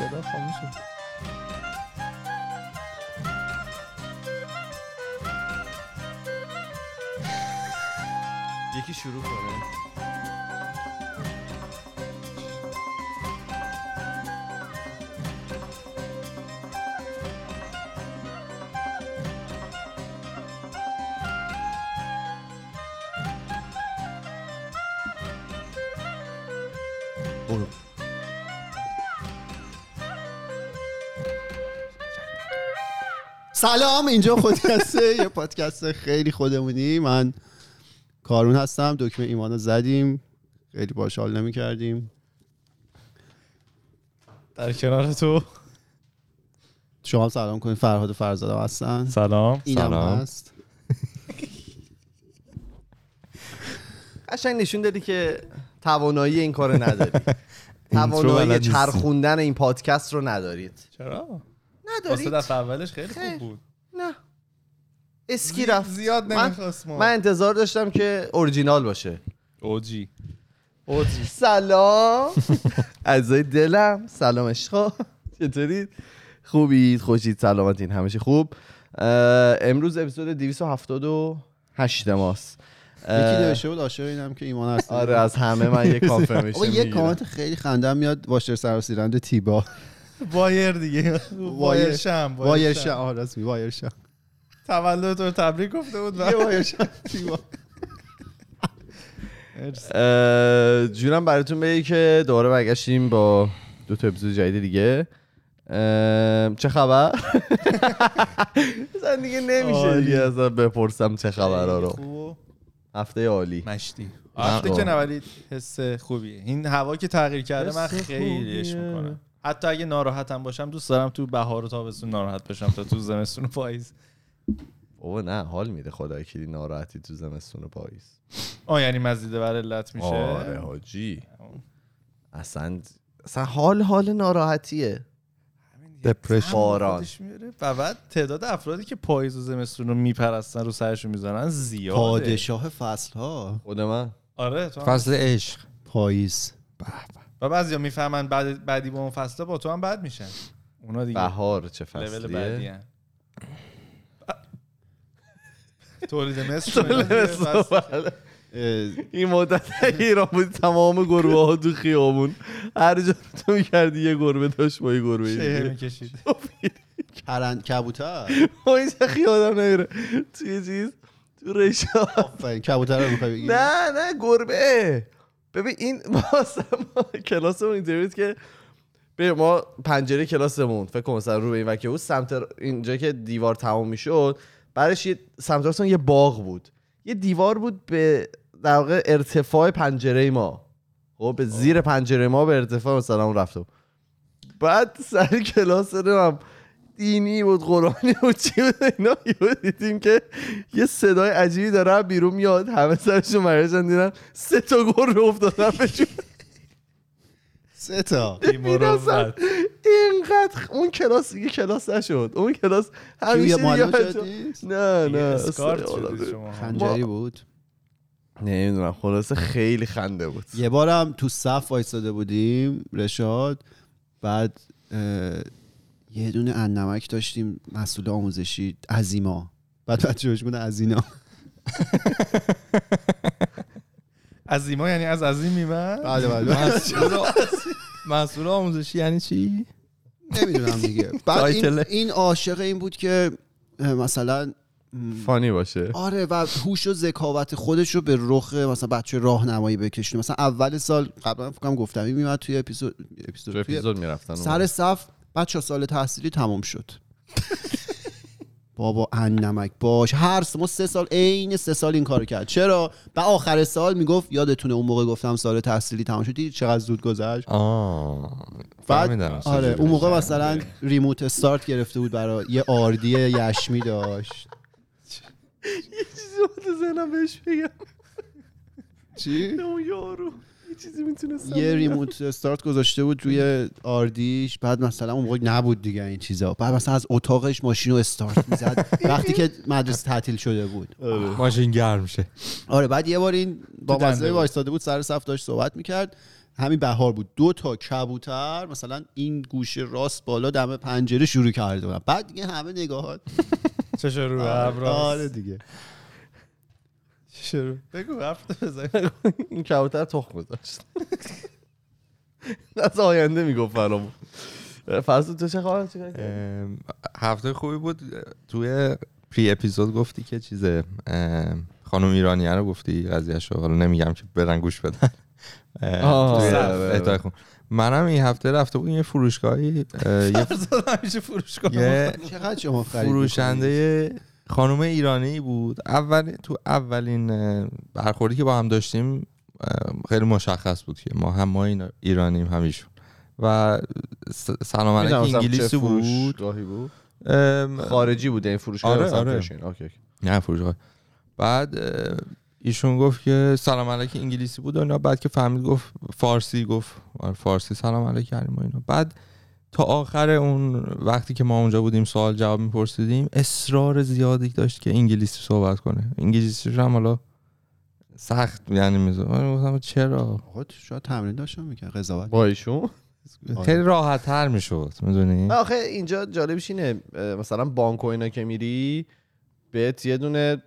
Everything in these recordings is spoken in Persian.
چرا خاموش شد یکی شروع کنه سلام اینجا خودکسته یه پادکست خیلی خودمونی. من کارون هستم دکمه ایمانو زدیم. خیلی باش حال نمی کردیم در کنار تو. شما هم سلام کنید. فرهاد و فرزاده هستن. سلام. اینم سلام. هست. قشنگ نشون دادی که توانایی این کار نداری. توانایی. چرخوندن این پادکست رو ندارید. چرا؟ واسه ندارید دفعه اولش خیلی. خوب بود. نه. اسکی رفت. زیاد نمی‌خواست ما. من انتظار داشتم که اورجینال باشه. اوجی. اوجی. سلام. عزای دلم. سلام عشقا. چطورید خوبید؟ خوشید؟ سلامتین. همیشه خوب. امروز اپیزود 278 ماست. یکی نوشته بود عاشق اینم که ایمان هست آره از همه من یه کانفرمیشن یه می‌گیرم. کامنت خیلی خندم میاد واشر سراسیرند تیبا. وایر دیگه. وایر شم وایر شم. آه راست می وایر شم. تولد تو رو تبریک گفته بود. یه وایر شم. جونم براتون بگی که دوباره برگشتیم با دو تا اپیزود جدید دیگه. چه خبر؟ اصلا دیگه نمیشه. دیگه. اصلا بپرسم چه خبرها رو. هفته عالی. مشتی. هفته که نه ولی حس خوبیه. این هوا که تغییر کرده من حس خیلی عشق خوبیه. می‌کنم. حتی اگه ناراحتم باشم دوست دارم تو بهار و تابستون ناراحت بشم تا تو زمستون و پاییز. بابا نه حال میده خدا کلی ناراحتی تو زمستون و پاییز. آه یعنی مزیده بر علت میشه؟ آره حاجی. اصلا اصلا حال حال ناراحتیه. دپرشن باران. و بعد تعداد افرادی که پاییز و زمستون رو میپرستن رو سرشون می‌زنن زیاده. پادشاه فصل ها خود من. آره تو. فصل عشق. پاییز. و بعضیا می‌فهمن بعد بعدی با اون فصله با تو هم بد میشن اونا دیگه. بهار چه فصلیه. تولید مثل فصل- این مدت ایران بود تمام گربه ها تو خیابون. هر جا تو می‌کردی یه گربه داشت با یه گربه دیگه. می‌کشید. کرن کبوتر؟ ما این چه یادم نمیره. توی چیز؟ تو آفرین کبوتر رو می‌خوای بگی نه نه گربه. ببین این ما کلاسمون اینطوری بود که ببین ما پنجره کلاسمون فکر کنم مثلا رو به این وکی بود سمت اینجا که دیوار تمام می‌شد بعدش یه سمت راستمون یه باغ بود. یه دیوار بود به در واقع ارتفاع پنجره ما. خب به زیر پنجره ما به ارتفاع مثلا رفتم. بعد سر کلاس هم دینی بود قرآنی بود چی بود اینا دیدیم که یه صدای عجیبی داره بیرون میاد. همه سرشون مریضن. دیدن سه تا گربه افتادن بهشون. سه تا. اینقدر اون کلاس دیگه کلاس نشد. اون کلاس همیشه نه نه. خنجری بود. نمی‌دونم خلاصه خیلی خنده بود. یه بارم تو صف وایساده بودیم رشاد. بعد یه دونه انمک داشتیم مسئول آموزشی عزیما. بعد بچه‌هاش بودن عزینا. عظیما یعنی از عظیم میمن بله بله. مسئول مسئول آموزشی یعنی چی؟ نمی‌دونم دیگه. بعد این. این عاشق این بود که مثلا فانی باشه. آره و هوش و ذکاوت خودش رو به رخ مثلا بچه راهنمایی بکشونه مثلا اول سال قبلا فکرم گفتم این میومد توی اپیزود اپیزود, اپیزود می‌رفتن سر صف بچه سال تحصیلی تمام شد. بابا انمک باش. هر س- ما سه سال عین سه سال این کارو کرد. چرا؟ و آخر سال می‌گفت یادتونه اون موقع گفتم سال تحصیلی تمام شد. دیدی چقدر زود گذشت؟ آه بعد. آره اون موقع مثلا ریموت استارت گرفته بود برای یه آردی یشمی داشت. چیزی بود ذهنم بهش بگم. چی؟ اون یارو. یه چیزی می‌تونستم یه ریموت استارت گذاشته بود روی آردیش. بعد مثلا اون موقع نبود دیگه این چیزا. بعد مثلا از اتاقش ماشین رو استارت می‌زد. وقتی که مدرسه تعطیل شده بود. ماشین گرم شه. آره بعد یه بار این با بود. وایستاده بود سر صف داشت صحبت می‌کرد. همین بهار بود. دو تا کبوتر مثلا این گوشه راست بالا دم پنجره شروع کرده بودن. بعد دیگه همه نگاهات چه شروع آره دیگه. شروع. بگو حرف بزن. این کبوتر تخم گذاشت. از آینده می‌گفت فرامون فرسو تو چه خواهد چه کردی؟ ام، هفته خوبی بود. توی پری اپیزود گفتی که چیزه خانم ایرانیه رو گفتی قضیهش رو حالا نمیگم که برن گوش بدن. منم این هفته رفته بود یه فروشگاهی اه، یه فروشگاه یه چقدر شما خرید فروشنده خانم ایرانی بود. اول تو اولین برخوردی که با هم داشتیم خیلی مشخص بود که ما هم ما این ایرانیم هم ایشون و سلام علیک انگلیسی بود. بود؟ خارجی بود این فروشگاه آره، آره. نه فروشگاه. بعد ایشون گفت که سلام علیک انگلیسی بود و اینا. بعد که فهمید گفت فارسی گفت آره، فارسی. سلام علیک کردیم و اینا. بعد تا آخر اون وقتی که ما اونجا بودیم سوال جواب میپرسیدیم اصرار زیادی داشت که انگلیسی صحبت کنه. انگلیسیش هم حالا سخت یعنی میزه من گفتم چرا؟ آقا تو شاید تمرین داشتم می‌کنه قضاوت با ایشون؟ خیلی راحت تر می‌شد می‌دونی؟ آخه اینجا جالبش اینه مثلا بانک و اینا که میری بهت یه دونه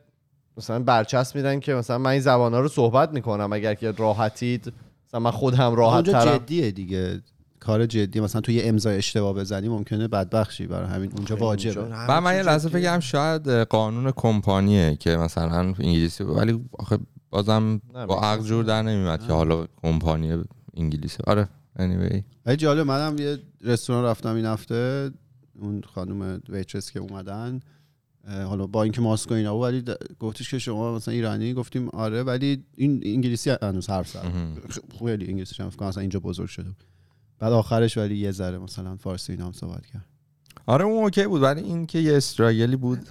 مثلا برچسب میدن که مثلا من این زبان ها رو صحبت می‌کنم اگر که راحتید مثلا من خودم راحت اونجا ترم. جدیه دیگه. کار جدی مثلا تو یه امضای اشتباه بزنی ممکنه بدبخشی برای همین. اونجا واجبه. بعد من یه لحظه فکرم شاید قانون کمپانیه که مثلا انگلیسی ولی آخه بازم با عقل جور در نمیمد که حالا کمپانی انگلیسی. آره anyway. ولی جالب منم یه رستوران رفتم این هفته. اون خانم ویترس که اومدن حالا با اینکه ماسک و اینا بود ولی گفتش که شما مثلا ایرانی؟ گفتیم آره ولی این انگلیسی هنوز حرف زد. خیلی انگلیسیش هم فکر اینجا بزرگ شده بود. بعد آخرش ولی یه ذره مثلا فارسی اینا هم صحبت کرد. آره اون اوکی بود ولی این که یه استراگلی بود.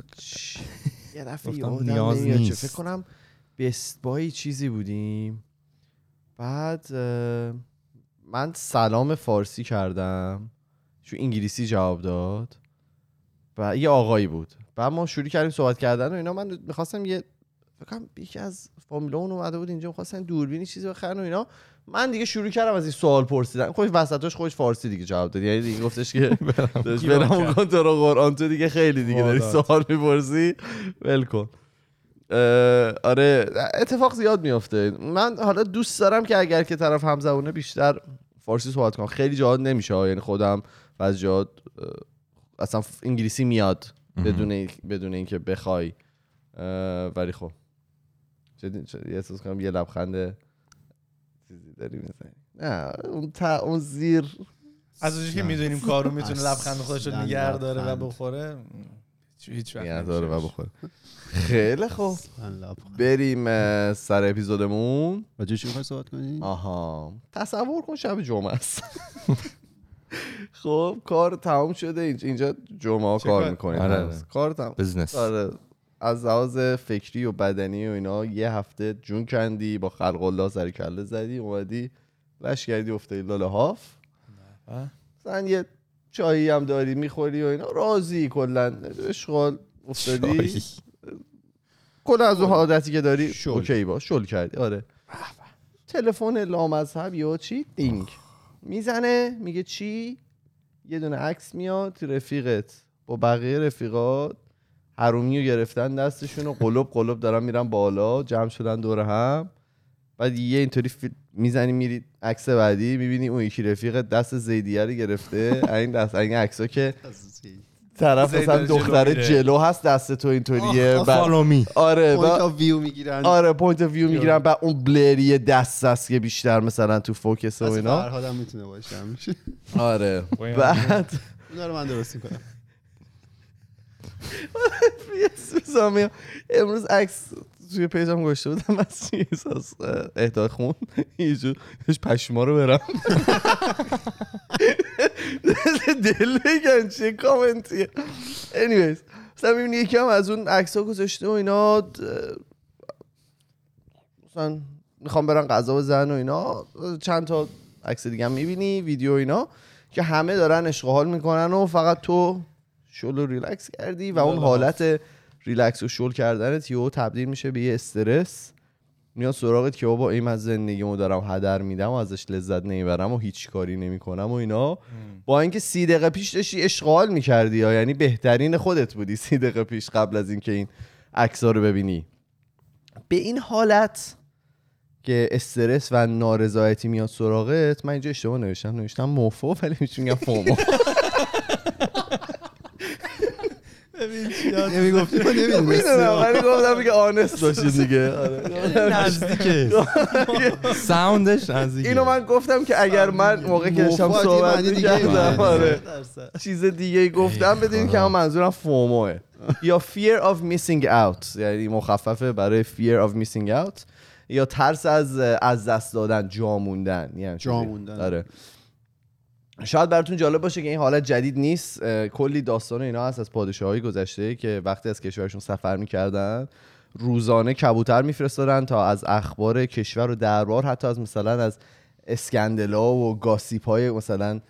یه دفعه نیاز نیست. فکر کنم بست بای چیزی بودیم. بعد من سلام فارسی کردم. چون انگلیسی جواب داد. و یه آقایی بود. بعد ما شروع کردیم صحبت کردن و اینا. من می‌خواستم یه فکر کنم یکی از فامیلا اون اومده بود اینجا می‌خواستن دوربینی چیزی بخرن و اینا. من دیگه شروع کردم از این سوال پرسیدن. خودش وسطاش خودش فارسی دیگه جواب داد. یعنی دیگه گفتش که برم. کن تو رو قرآن. تو دیگه خیلی دیگه داری. سوال می‌پرسی ول کن. آره اتفاق زیاد میافته. من حالا دوست دارم که اگر که طرف همزبونه بیشتر فارسی صحبت کنم. خیلی جاهات نمیشه یعنی خودم از جاهات اه، اصلا انگلیسی میاد بدون این- بدون اینکه بخوای. ولی خب. یه احساس کنم یه لبخند چیزی داری می‌زنی. نه اون تا اون زیر. از اونجایی که می‌دونیم کارو می‌تونه لبخند خودش رو نگه داره و. بخوره هیچ- وقت داره و. بخوره. خیلی خوب. بریم سر اپیزودمون. راجع چی می‌خوای صحبت کنی؟ آها. تصور کن شب جمعه است. خب کار تمام شده. اینجا جمعه ها کار؟ می‌کنیم. آره،. آره. کار تمام بزنس آره. از لحاظ فکری و بدنی و اینا یه هفته جون کندی با خلق الله سر کله زدی اومدی لش کردی افتادی لاله هاف. مثلا یه چایی هم داری می‌خوری و اینا. راضی کلا. اشغال افتادی. کلا از اون عادتی که داری شل. اوکی با شل کردی. آره. تلفن لامذهب یا چی؟ دینگ می‌زنه میگه چی؟ یه دونه عکس میاد رفیقت. با بقیه رفیقات حرومی رو گرفتن دستشون و قلب قلب دارن میرن بالا جمع شدن دور هم. بعد یه اینطوری فیلم می‌زنی میری عکس بعدی می‌بینی اون یکی رفیق دست زیدیه رو گرفته. این دست این عکس که طرف مثلا جلو دختر. جلو هست دست تو اینطوریه. فالومی آره پوینت آف ویو می‌گیرن. آره پوینت ویو می‌گیرن. بعد اون بلری دست است که بیشتر مثلا تو فوکس و اینا. فرهاد هم می‌تونه باشه همیشه. آره. بعد اونا رو من درست می‌کنم. سامی امروز عکس توی پیجم گشته بودم. از چیز از اه، اهدای خون. اینجور پشما رو برم. دل بگن چه کامنتیه. Anyways مثلا می‌بینی یکی هم از اون عکس ها گذاشته و اینا مثلا می‌خوام برن غذا بزنن و اینا. چند تا عکس دیگه هم می‌بینی ویدیو اینا که همه دارن عشق و حال می‌کنن و فقط تو شل و ریلکس کردی و اون. حالت ریلکس و شل کردنت یهو تبدیل میشه به یه استرس. میاد سراغت که بابا این من زندگیمو دارم هدر میدم و ازش لذت نمی‌برم و هیچ کاری نمی‌کنم و اینا. با اینکه سی دقیقه پیش داشتی عشق و حال می‌کردی یا یعنی بهترین خودت بودی سی دقیقه پیش قبل از اینکه این عکس رو ببینی. به این حالت که استرس و نارضایتی میاد سراغت من اینجا اشتباه نوشتم نوشتم MOFO ولی میگم FOMO. نمی‌گفتی؟ ما می‌دونم نمی‌دونستیم ولی گفتم میگه honest باشی دیگه. آره. نزدیکه. sound ش نزدیکه. اینو من گفتم که اگر من موقع که داشتم صحبت می‌کردم. آره. چیز دیگه ای گفتم بدونید که هم منظورم FOMO ه. یا fear of missing out یعنی مخففه برای fear of missing out یا ترس از از دست دادن جا موندن یعنی جا موندن. آره. شاید براتون جالب باشه که این حالت جدید نیست. کلی داستان اینا هست از پادشاه های گذشته که وقتی از کشورشون سفر می‌کردن روزانه کبوتر میفرستادن تا از اخبار کشور و دربار حتی از مثلا از اسکندلا و گاسیپ های مثلا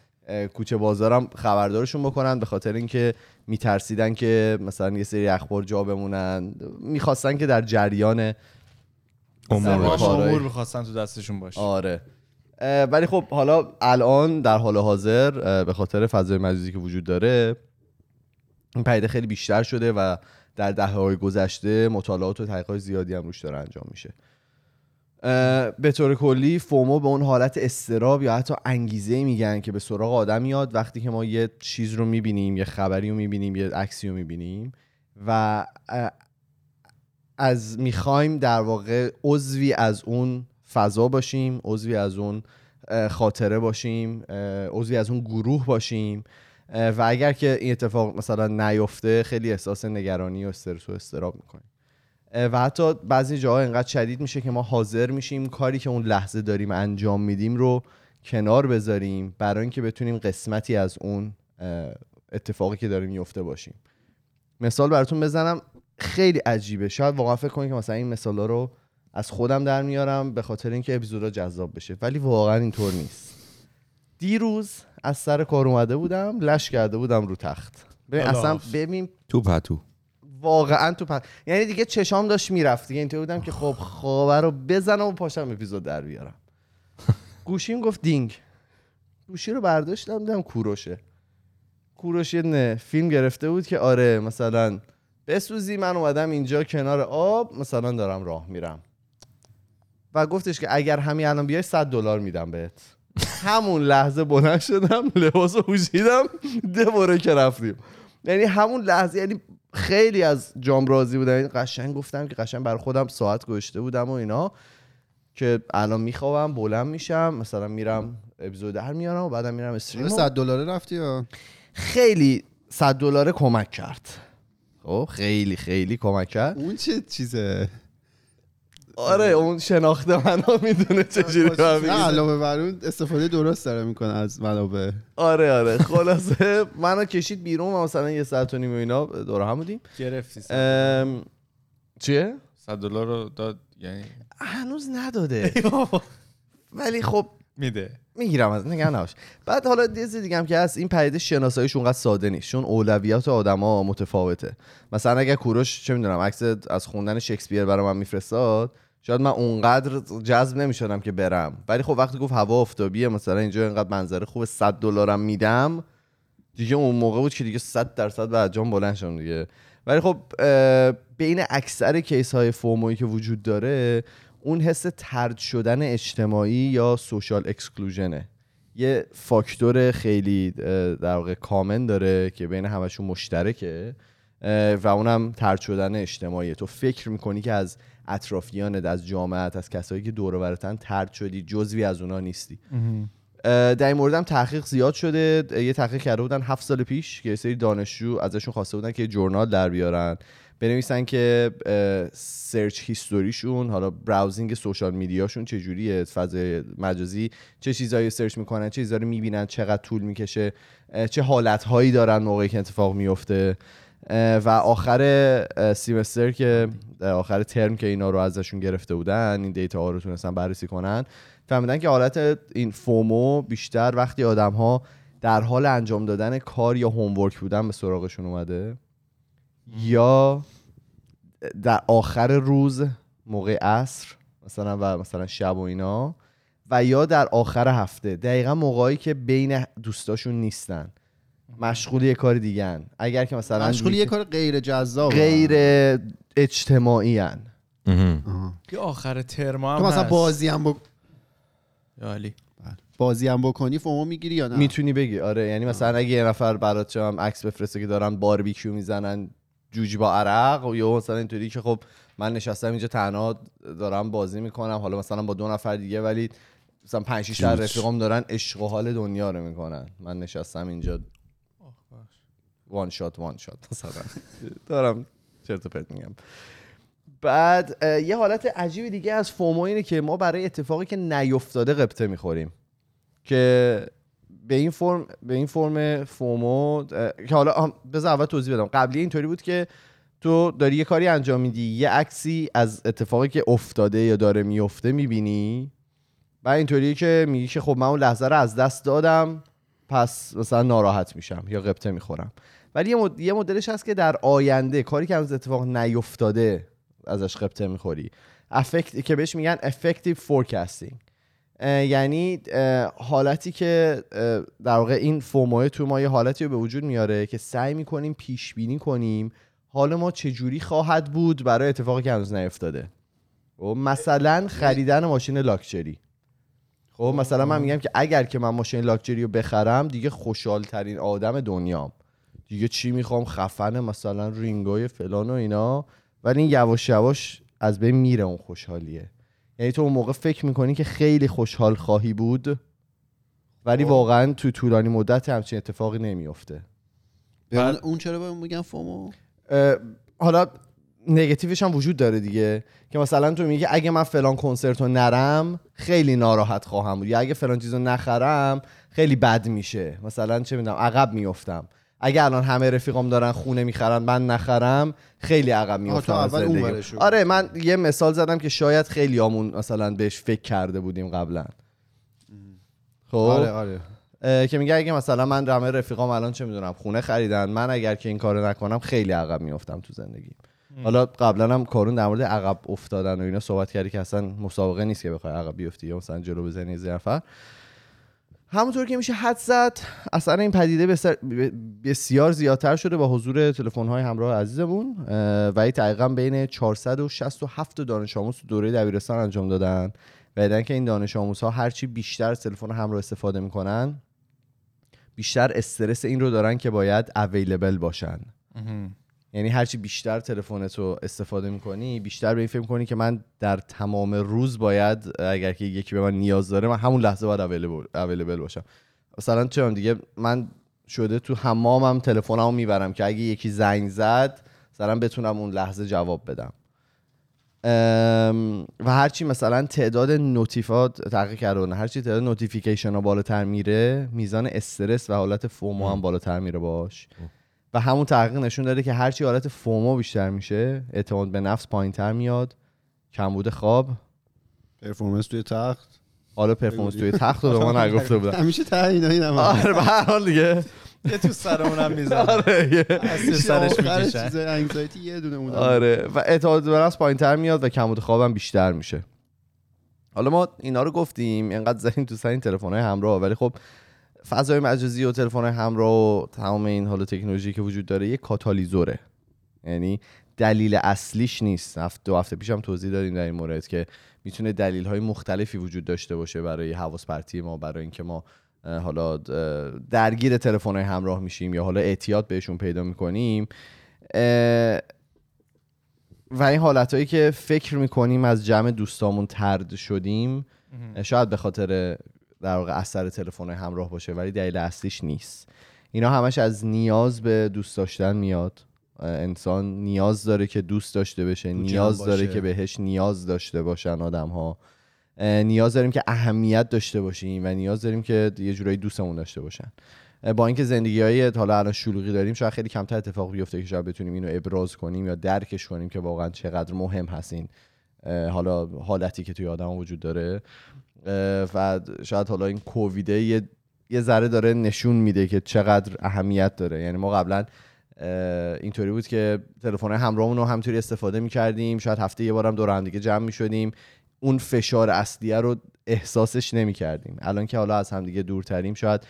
کوچه بازارم خبردارشون بکنن به خاطر اینکه میترسیدن که مثلا یه سری اخبار جا بمونن. می‌خواستن که در جریان امور می‌خواستن تو دستشون باشه. آره. ولی خب حالا الان در حال حاضر به خاطر فضای مجازی که وجود داره این پدیده خیلی بیشتر شده و در دهه های گذشته مطالعات و تحقیقات زیادی هم روش داره انجام میشه. به طور کلی فومو به اون حالت استراب یا حتی انگیزه میگن که به سراغ آدم میاد وقتی که ما یه چیز رو می‌بینیم یه خبری رو می‌بینیم یه عکسی رو می‌بینیم و از می‌خوایم در واقع عضوی از اون فضا باشیم عضوی از اون خاطره باشیم عضوی از اون گروه باشیم. و اگر که این اتفاق مثلا نیفته خیلی احساس نگرانی و استرس و استراب می‌کنیم. و حتی بعضی جاها اینقدر شدید میشه که ما حاضر میشیم کاری که اون لحظه داریم انجام میدیم رو کنار بذاریم برای اینکه بتونیم قسمتی از اون اتفاقی که داره میفته باشیم. مثال براتون بزنم خیلی عجیبه. شاید واقعا فکر کنید که مثلا این مثالا رو از خودم در میارم به خاطر اینکه اپیزودا جذاب بشه. ولی واقعا اینطور نیست. دیروز از سر کار اومده بودم لش کرده بودم رو تخت. ببین اصلا. ببین تو پتو. واقعا تو پس یعنی دیگه چشام داشت می‌رفت. دیگه اینطور بودم که خب خوابه رو بزنم و پاشم اپیزود در بیارم. گوشیم گفت دینگ. گوشی رو برداشتم دیدم کوروشه. کوروش یه نه فیلم گرفته بود که آره مثلا بسوزی من اومدم اینجا کنار آب مثلا دارم راه میرم. و گفتش که اگر همین الان بیای 100 دلار میدم بهت. همون لحظه بلند شدم لباس پوشیدم دوباره که رفتیم. یعنی همون لحظه یعنی خیلی از جام راضی بودم یعنی قشنگ گفتم که قشنگ بر خودم ساعت گذاشته بودم و اینا که الان میخوابم بلند میشم مثلا میرم اپیزود در میارم و بعدم میرم استریم و 100 دلاره رفتی یا؟ خیلی 100 دلار کمک کرد. خب خیلی خیلی کمک کرد. اون چه چیزه؟ آره اون شناخته منو می‌دونه چجوری فهمید علاوه بر اون استفاده درست داره می‌کنه از منابع. آره آره. خلاصه منو کشید بیرون و مثلا یه ساعت و نیم و اینا دور هم بودیم. گرفتی ام، چیه؟ 100 دلار رو داد یعنی؟ هنوز نداده. ولی خب میده. می‌گیرم از نگران نباش. بعد حالا چیز دیگه هم که هست این پدیده شناساییش اونقدر ساده نیست. چون اولویات آدما متفاوته. مثلا اگر کوروش چه می‌دونم عکس از خوندن شکسپیر برای من میفرستاد شاید من اونقدر جذب نمی‌شدم که برم. ولی خب وقتی گفت هوا آفتابیه مثلا اینجا اینقدر منظره خوبه 100 دلارم میدم. دیگه اون موقع بود که دیگه 100 درصد بعد جام بلند شدم دیگه. ولی خب بین اکثر کیس های فومویی که وجود داره اون حس ترد شدن اجتماعی یا سوشال اکسکلوژنه. یه فاکتور خیلی در واقع کامن داره که بین همشون مشترکه و اونم ترد شدن اجتماعی تو فکر می‌کنی که از اطرافیانت از جامعت از کسایی که دور و ترد شدی جزوی از اونا نیستی. در این مورد هم تحقیق زیاد شده. یه تحقیق کرده بودن هفت سال پیش که یه سری دانشجو ازشون خواسته بودن که جورنال در بیارن. بنویسن که سرچ هیستوریشون حالا براوزینگ سوشال میدیاشون چجوریه فضای مجازی چه چیزایی سرچ می‌کنن چه چیزایی می‌بینن چقدر طول می‌کشه چه حالتهایی دارن موقعی که اتفاق میفته و آخر سیمستر که آخر ترم که اینا رو ازشون گرفته بودن این دیتا ها رو تونستن بررسی کنن فهمیدن که حالت این فومو بیشتر وقتی آدم ها در حال انجام دادن کار یا هومورک بودن به سراغشون اومده یا در آخر روز موقع عصر مثلا و مثلا شب و اینا و یا در آخر هفته. دقیقا موقعی که بین دوستاشون نیستن. مشغول یه کار دیگه اگر که مثلا مشغول یه کار غیر جذاب غیر اجتماعی هن. یه آخر ترم هم تو مثلا هست. بازی هم بک... یا علی. بازی هم بکنی فومو می‌گیری یا نه؟ می‌تونی بگی. آره یعنی مثلا اگه یه نفر برات چه هم عکس بفرسته که دارن باربیکیو می‌زنن جوجی با عرق و یا مثلا اینطوری که خب من نشستم اینجا تنها دارم بازی می‌کنم حالا مثلا با دو نفر دیگه ولی مثلا پنج شیش تا جوج. رفیقام دارن عشق و حال دنیا رو می‌کنن. من نشستم اینجا one shot one shot مثلا. دارم چرت پرت میگم. بعد یه حالت عجیبی دیگه از FOMO اینه که ما برای اتفاقی که نیفتاده غبطه می‌خوریم. که به این فرم به این فرم FOMO که حالا بذار اول توضیح بدم. قبلی اینطوری بود که تو داری یه کاری انجام میدی یه عکسی از اتفاقی که افتاده یا داره میفته می‌بینی. و اینطوری که میگی که خب من اون لحظه رو از دست دادم پس مثلا ناراحت میشم یا قبطه می‌خورم. ولی یه, مد... یه مدلش هست که در آینده کاری که از اتفاق نیفتاده ازش قبطه می‌خوری. افکت که بهش میگن effective forecasting. اه، یعنی حالتی که در واقع این فوموه تو ما یه حالتی رو به وجود میاره که سعی می‌کنیم پیش بینی کنیم حال ما چجوری خواهد بود برای اتفاقی که هنوز نیفتاده. خب مثلا خریدن ماشین لاکچری. خب مثلا من میگم که اگر که من ماشین لاکچری رو بخرم دیگه خوشحال ترین آدم دنیام. دیگه چی می‌خوام؟ خفن مثلا رینگای فلان و اینا. ولی این یواش یواش از بین میره اون خوشحالیه. یعنی تو اون موقع فکر می‌کنی که خیلی خوشحال خواهی بود ولی واقعا تو طولانی مدت همچین اتفاقی نمیفته به اون- چرا به میگن فومو؟ حالا نگتیوش هم وجود داره دیگه که مثلا تو میگی اگه من فلان کنسرت رو نرم خیلی ناراحت خواهم بود. یا اگه فلان چیز رو نخرم خیلی بد میشه. مثلا چه می‌دونم عقب میفتم اگه الان همه رفیقام دارن خونه می‌خرن من نخرم خیلی عقب از زندگی. ورشو. آره من یه مثال زدم که شاید خیلی آمون مثلا بهش فکر کرده بودیم قبلا. خب؟ آره آره. که میگه اگه مثلا من همه رفیقام الان چه می‌دونم خونه خریدن من اگر که این کارو نکنم خیلی عقب میافتم تو زندگی حالا قبلا هم کارون در مورد عقب افتادن و اینا صحبت کردی که اصلا مسابقه نیست که بخوای عقب بیفتی یا مثلا جلو بزنی زیر همونطور که میشه حد زد اثر این پدیده بسیار زیادتر شده با حضور تلفن های همراه عزیزمون. و این دقیقا بین 467 دانش آموز دوره دبیرستان انجام دادن. و دیدن که این دانش آموزها هرچی بیشتر تلفن همراه استفاده می‌کنن بیشتر استرس این رو دارن که باید اویلیبل باشن. یعنی هرچی بیشتر تلفنت رو استفاده می‌کنی بیشتر به این فکر کنی که من در تمام روز باید اگر که یکی به من نیاز داره من همون لحظه باید اویلیبل باشم. مثلا چه دیگه من شده تو حمامم تلفنمو می‌برم که اگه یکی زنگ زد مثلا بتونم اون لحظه جواب بدم. و هرچی مثلا تعداد notif ات تحقیق کردن هرچی تعداد notification ها بالاتر میره میزان استرس و حالت FOMO هم بالاتر میره باش. و همون تحقیق نشون داده که هرچی حالت FOMO بیشتر میشه اعتماد به نفس پایینتر میاد. کمبود خواب. performance توی تخت. حالا performance توی تخت رو به ما نگفته بودن. همیشه ته اینا آره به هر حال دیگه. یه تو سرمونم میزن آره یه- از زیر سرش می‌کشن. یه دونه آره و اعتماد به نفس پایینتر میاد و کمبود خوابم بیشتر میشه. حالا ما اینا رو گفتیم اینقدر زدیم تو سر این تلفن همراه ولی خب فضای مجازی و تلفن همراه و تمام این حالا تکنولوژی که وجود داره یه کاتالیزوره. یعنی دلیل اصلیش نیست. هفته دو هفته پیشم توضیح دادیم در این مورد که می‌تونه دلیل های مختلفی وجود داشته باشه برای حواس پرتی ما برای اینکه ما حالا درگیر تلفن همراه میشیم یا حالا اعتیاد بهشون پیدا می‌کنیم. و این حالت هایی که فکر می‌کنیم از جمع دوستامون ترد شدیم شاید به خاطر در واقع اثر تلفن همراه باشه ولی دلیل اصلیش نیست. اینا همش از نیاز به دوست داشتن میاد. انسان نیاز داره که دوست داشته بشه نیاز داره. که بهش نیاز داشته باشن آدم ها نیاز داریم که اهمیت داشته باشیم و نیاز داریم که یه جورایی دوستمون داشته باشن. با اینکه زندگی های حالا الان شلوغی داریم شاید خیلی کمتر اتفاق بیفته که شاید بتونیم اینو ابراز کنیم یا درکش کنیم که واقعا چقدر مهم هست این اه، حالا حالتی که توی آدم وجود داره. و شاید حالا این کوویده یه یه ذره داره نشون میده که چقدر اهمیت داره. یعنی ما قبلا اینطوری بود که تلفن همراهمون رو همینطوری استفاده می‌کردیم. شاید هفته یه بارم دور هم دیگه جمع می‌شدیم. اون فشار اصلیه رو احساسش نمی کردیم الان که حالا از همدیگه دورتریم شاید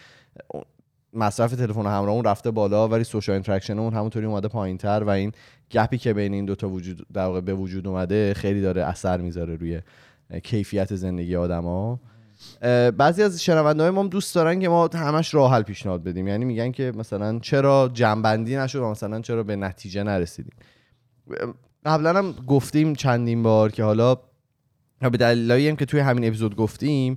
مصرف تلفن همراهمون رفته بالا ولی social interaction اون همونطوری اومده پایینتر و این گپی که بین این دوتا وجود در واقع به وجود اومده خیلی داره اثر می‌ذاره روی کیفیت زندگی آدما. بعضی از شنونده ما هم دوست دارن که ما همش راه حل پیشنهاد بدیم. یعنی میگن که مثلا چرا جنبندی نشد و مثلا چرا به نتیجه نرسیدیم. قبلا هم گفتیم چندین بار که حالا به دلایلی هم که توی همین اپیزود گفتیم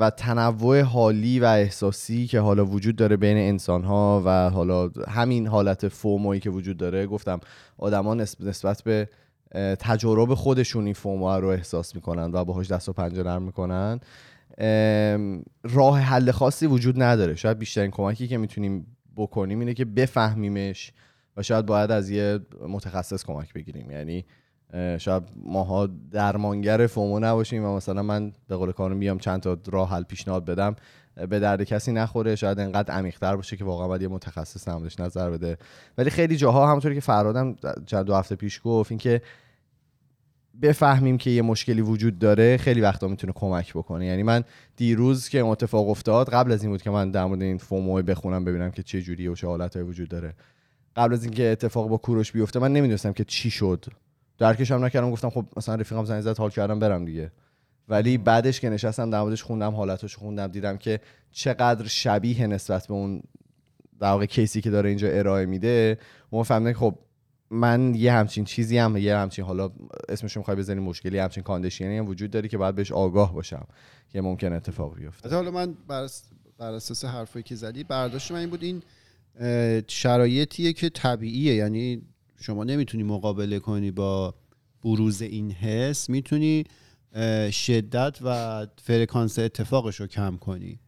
و تنوع حالی و احساسی که حالا وجود داره بین انسان ها و حالا همین حالت فومویی که وجود داره. گفتم آدما نسبت به تجارب خودشون این فومو رو احساس می‌کنن و باهاش دست و پنجه نرم می‌کنن. راه حل خاصی وجود نداره. شاید بیشترین کمکی که می‌تونیم بکنیم اینه که بفهمیمش و شاید باید از یه متخصص کمک بگیریم. یعنی شاید ماها درمانگر فومو نباشیم و مثلا من به قول کارم بیام چند تا راه حل پیشنهاد بدم به درد کسی نخوره. شاید انقدر عمیق‌تر باشه که واقعا باید یه متخصص نمودش نظر بده. ولی خیلی جاها همونطوری که فرادم چند دو هفته پیش گفت اینکه بفهمیم که یه مشکلی وجود داره خیلی وقتا می‌تونه کمک بکنه. یعنی من دیروز که اتفاق افتاد قبل از این بود که من در مورد این فومو بخونم ببینم که چه جوریه و چه حالتایی وجود داره. قبل از اینکه اتفاق با کوروش بیفته من نمی‌دونستم که چی شد. درکش هم نکردم گفتم خب مثلا رفیقم زنگ زد حال کردم برم دیگه. ولی بعدش که نشستم در موردش خوندم حالتش خوندم دیدم که چقدر شبیه نسبت به اون در واقع کیسی که داره اینجا ارائه میده. ما فهمیدم که خب من یه همچین چیزی هم یه همچین حالا اسمش می‌خوای بزنی مشکلی همچین کاندیشنی هم وجود داره که باید بهش آگاه باشم که ممکن اتفاق بیفته. حالا من بر, بر اساس حرفایی که زدی برداشت من این بود این شرایطیه که طبیعیه. یعنی شما نمی‌تونی مقابله کنی با بروز این حس می‌تونی شدت و فرکانس اتفاقش رو کم کنی.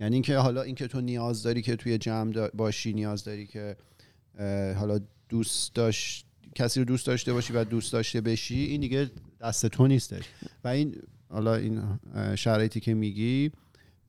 یعنی اینکه حالا اینکه تو نیاز داری که توی جمع باشی نیاز داری که حالا دوست داشت کسی رو دوست داشته باشی و دوست داشته بشی این دیگه دست تو نیستش. و این حالا این شرایطی که میگی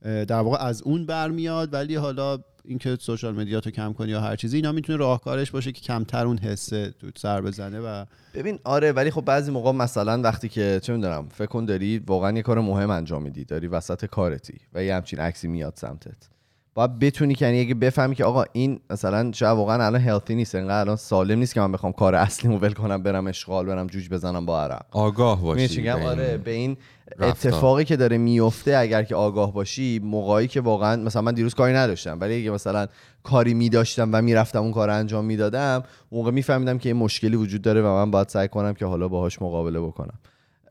در واقع از اون برمیاد ولی حالا اینکه سوشال مدیا تو کم کنی یا هر چیزی اینا می‌تونه راهکارش باشه که کمتر اون حسه تو سر بزنه و ببین آره ولی خب بعضی موقع مثلا وقتی که چه می‌دونم فکر کن داری واقعا یه کار مهم انجام میدی داری وسط کارتی و یه همچین عکسی میاد سمتت. باید بتونی که یعنی اگه بفهمی که آقا این مثلا شاید واقعا الان هلتی نیست انقدر الان سالم نیست که من بخوام کار اصلیمو ول کنم برم اشغال برم جوج بزنم با عرق. آگاه باشی به این آره به این. اتفاقی که داره میفته اگر که آگاه باشی موقعی که واقعا مثلا من دیروز کاری نداشتم ولی اگه مثلا کاری میداشتم و می‌رفتم اون کار انجام می‌دادم موقع میفهمیدم که یه مشکلی وجود داره و من باید سعی کنم که حالا باهاش مقابله بکنم.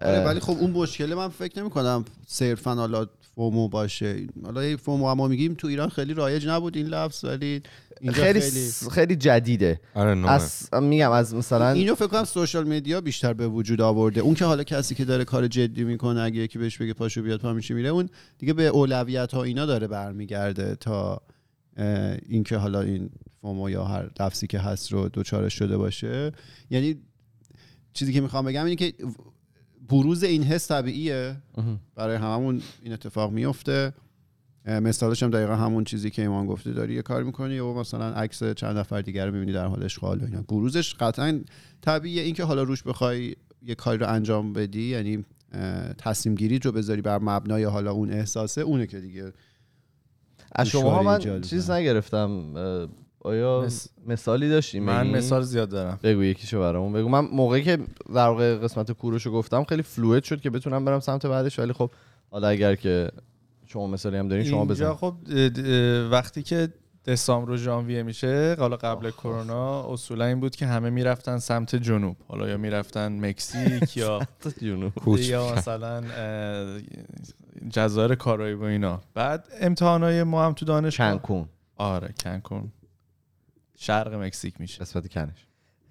آره ولی خب اون مشکل من فکر نمی کنم صرفا حالا فومو باشه. حالا این فومو ما میگیم تو ایران خیلی رایج نبود این لفظ ولی اینجا خیلی خیلی, خیلی جدیده. آره. از میگم از مثلا اینو فکر کنم سوشال مدیا بیشتر به وجود آورده. اون که حالا کسی که داره کار جدی می‌کنه اگه یکی بهش بگه پاشو بیاد پا میشه میره اون دیگه به اولویت ها اینا داره برمیگرده تا اینکه حالا این فومو یا هر لفظی که هست رو دوچارش شده باشه. یعنی چیزی که می‌خوام بگم اینه که بروز این حس طبیعیه. برای هممون این اتفاق میفته. مثالش هم دقیقا همون چیزی که ایمان گفته داری یه کار می‌کنی و مثلا عکس چند نفر دیگر رو می‌بینی در حال اشغال و اینا. بروزش قطعا طبیعیه. اینکه حالا روش بخوای یه کاری رو انجام بدی یعنی تصمیم گیری رو بذاری بر مبنای حالا اون احساسه اونه که دیگه از شما من چیز. نگرفتم. آیا مس- مثالی داشتی؟ من میگی؟ مثال زیاد دارم. بگو یکیشو برامون بگو. من موقعی که در واقع قسمت کوروشو گفتم خیلی فلوید شد که بتونم برم سمت بعدش ولی خب حالا اگر که شما مثالی هم دارین شما اینجا بزن. خب وقتی که دسامبر و ژانویه میشه حالا قبل کرونا اصولا این بود که همه می‌رفتن سمت جنوب. حالا یا می‌رفتن مکزیک یا جنوب. یا مثلا جزایر کارائیب و اینا. بعد امتحانای ما هم تو دانشگاه. کنکون. آره کنکون. شرق مکزیک میشه. قسمت کنش.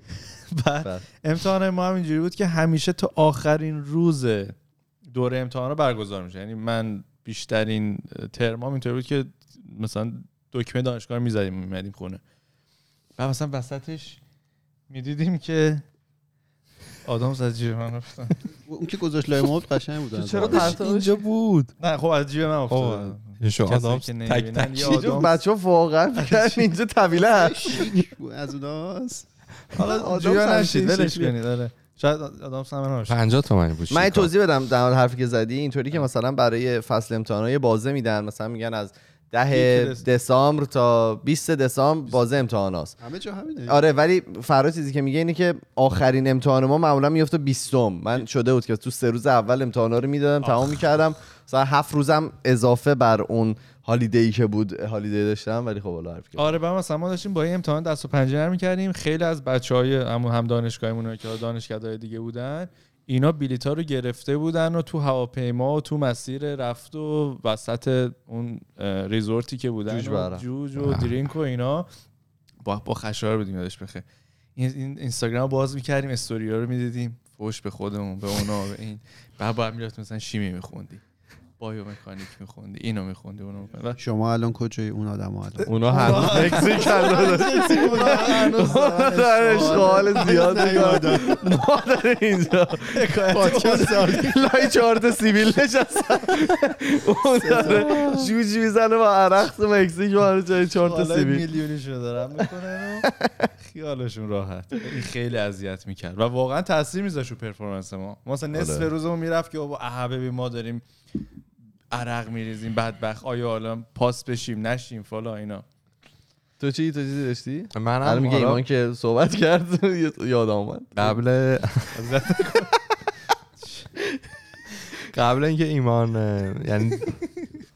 بعد بعد. امتحان ما هم اینجوری بود که همیشه تا آخرین روز دوره امتحان برگزار میشه. یعنی من بیشترین ترمام اینطوری بود که مثلا دکمه دانشگاه رو می‌زدیم میمدیم خونه. و مثلا وسطش می‌دیدیم که آدم از جیب من افتاد. اون که گذاشت لای مبل قشنگ بود چرا اینجا بود؟ نه خب از جیب من افتاد. این شو که تک تک بچه ها واقعا اینجا طویله از اوناست. حالا آدم جویا سمتی نشید ولش. کنید آره. شاید آدم سمن باشه 50 تومانی بود من؟ توضیح بدم در حرفی که زدی. اینطوری که مثلا برای فصل امتحانات بازه میدن. مثلا میگن از ده دسامبر تا 20 دسامبر بازه امتحان هست. همه جا همینه. آره ولی فرا چیزی که میگه اینه که آخرین امتحان ما معمولا میفته 20 من شده بود که تو سه روز اول امتحانا رو می‌دادم تمام می‌کردم. مثلا هفت روزم اضافه بر اون هالیدی که بود هالیدی داشتم ولی خب حالا حرف آره بعد مثلا ما داشتیم با این امتحان دست و پنجه نرم می‌کردیم. خیلی از بچهای هم هم دانشگاهمون که دانشگاه‌های دیگه بودن اینا بلیطا رو گرفته بودن و تو هواپیما و تو مسیر رفت و وسط اون ریزورتی که بودن جوج و. جوج و درینک و اینا. با با خشایار بودیم یادش بخیر. این این اینستاگرام رو باز می‌کردیم استوری ها رو می‌دیدیم. فوش به خودمون به اونا به این. بعد باید می‌رفت مثلا شیمی میخوندی بایو مکانیک میخوندی اینو میخوندی اونو میخوندی. و شما الان کجای اون آدم الان. اونا هنوز مکزیک هنوز در اشغال زیاد. ما در اینجا. لای چهار تا سیبیل نشستن. اون داره جوجی می‌زنه با عرق تو مکزیک ما جای چهار تا بالای سیبیل. میلیونیشو دارن می‌کنن و خیالشون راحت. این خیلی اذیت می‌کرد. و واقعا تاثیر میذاشت رو پرفورمنس ما. ما مثلا نصف آره. روزمون می‌رفت که بابا ببین ما داریم عرق میریزیم بدبخت. آیا حالا پاس بشیم نشیم فلا اینا. تو چی؟ تو چیزی داشتی؟ الان منم میگه ایمان که صحبت کرد یاد آمد. قبل قبل اینکه ایمان یعنی